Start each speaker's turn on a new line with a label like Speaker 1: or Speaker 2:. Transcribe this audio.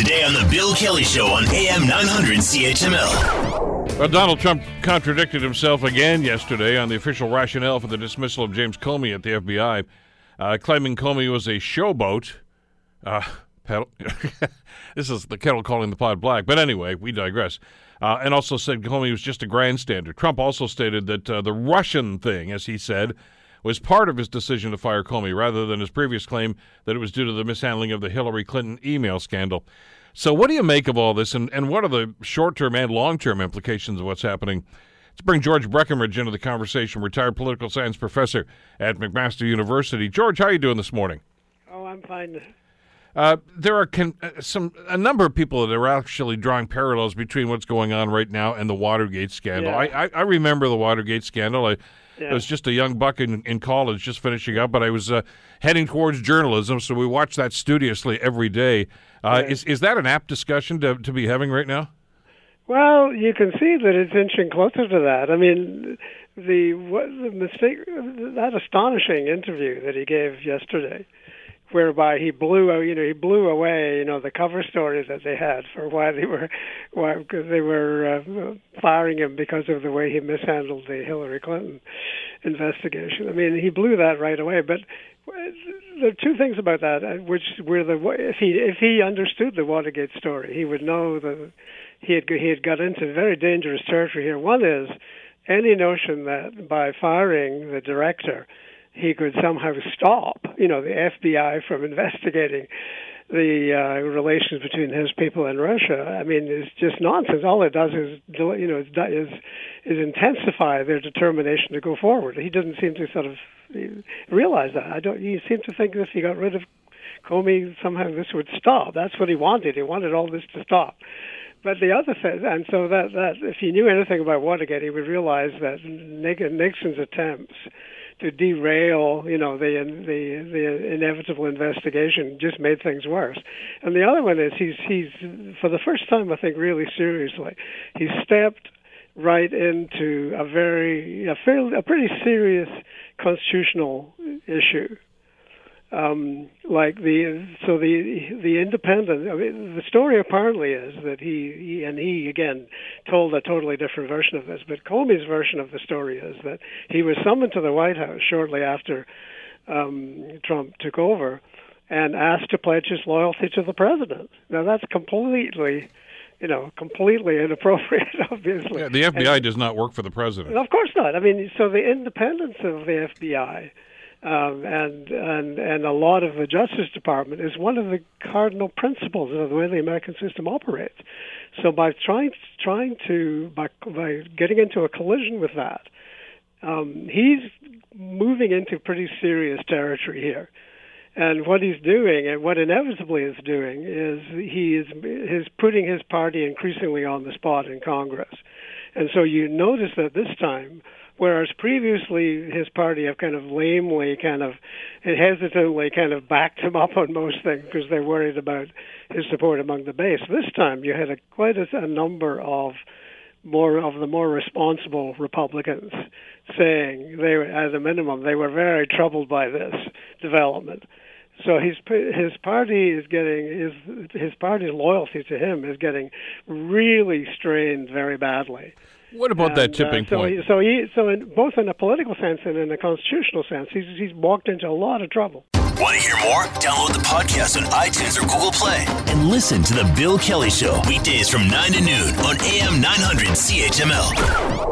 Speaker 1: Today on The Bill Kelly Show on AM 900 CHML.
Speaker 2: Well, Donald Trump contradicted himself again yesterday on the official rationale for the dismissal of James Comey at the FBI, uh, claiming Comey was a showboat. Uh, this is the kettle calling the pot black. But anyway, we digress. Uh, and also said Comey was just a grandstander. Trump also stated that uh, the Russian thing, as he said, was part of his decision to fire Comey rather than his previous claim that it was due to the mishandling of the Hillary Clinton email scandal. So, what do you make of all this, and, and what are the short term and long term implications of what's happening? Let's bring George Breckenridge into the conversation, retired political science professor at McMaster University. George, how are you doing this morning?
Speaker 3: Oh, I'm fine.
Speaker 2: Uh, there are con- uh, some a number of people that are actually drawing parallels between what's going on right now and the Watergate scandal.
Speaker 3: Yeah.
Speaker 2: I, I, I remember the Watergate scandal. I,
Speaker 3: Yeah.
Speaker 2: I was just a young buck in, in college, just finishing up, but I was uh, heading towards journalism, so we watched that studiously every day. Uh,
Speaker 3: Yeah.
Speaker 2: Is is that an apt discussion to to be having right now?
Speaker 3: Well, you can see that it's inching closer to that. I mean, the what the mistake that astonishing interview that he gave yesterday, whereby he blew you know, he blew away, you know, the cover story that they had for why they were, why because they were uh, firing him because of the way he mishandled the Hillary Clinton investigation. I mean, he blew that right away, but. There are two things about that, uh, which were the if he if he understood the Watergate story, he would know that he had he had got into very dangerous territory here. One is any notion that by firing the director, he could somehow stop, you know, the FBI from investigating the uh, relations between his people and Russia. I mean, it's just nonsense. All it does is, you know, is is intensify their determination to go forward. He doesn't seem to sort of realize that. I don't. He seems to think if he got rid of Comey, somehow this would stop. That's what he wanted. He wanted all this to stop. But the other thing, and so that that if he knew anything about Watergate, he would realize that Nixon's attempts to derail, you know, the the the inevitable investigation just made things worse. And the other one is he's he's for the first time I think really seriously, he stepped right into a very a fairly a pretty serious constitutional issue. Um, like the so the the independent. I mean, the story apparently is that he, he and he again told a totally different version of this. But Comey's version of the story is that he was summoned to the White House shortly after um, Trump took over, and asked to pledge his loyalty to the president. Now that's completely, you know, completely inappropriate. Obviously,
Speaker 2: Yeah, the FBI does not work for the president.
Speaker 3: of course not. I mean, so the independence of the FBI um, and and and a lot of the Justice Department is one of the cardinal principles of the way the American system operates. So by trying trying to by by getting into a collision with that, um, he's moving into pretty serious territory here. And what he's doing, and what inevitably is doing, is he is is putting his party increasingly on the spot in Congress. And so you notice that this time, whereas previously his party have kind of lamely, kind of hesitantly, kind of backed him up on most things because they're worried about his support among the base. This time you had a, quite a, a number of more of the more responsible Republicans saying they at a minimum, they were very troubled by this development. So his his party is getting his his party's loyalty to him is getting really strained very badly.
Speaker 2: What about that
Speaker 3: And,
Speaker 2: tipping
Speaker 3: uh, so
Speaker 2: point?
Speaker 3: He, so he so in, both in a political sense and in a constitutional sense, he's he's walked into a lot of trouble.
Speaker 1: Want to hear more? Download the podcast on iTunes or Google Play and listen to The Bill Kelly Show weekdays from 9 to noon on AM 900 CHML.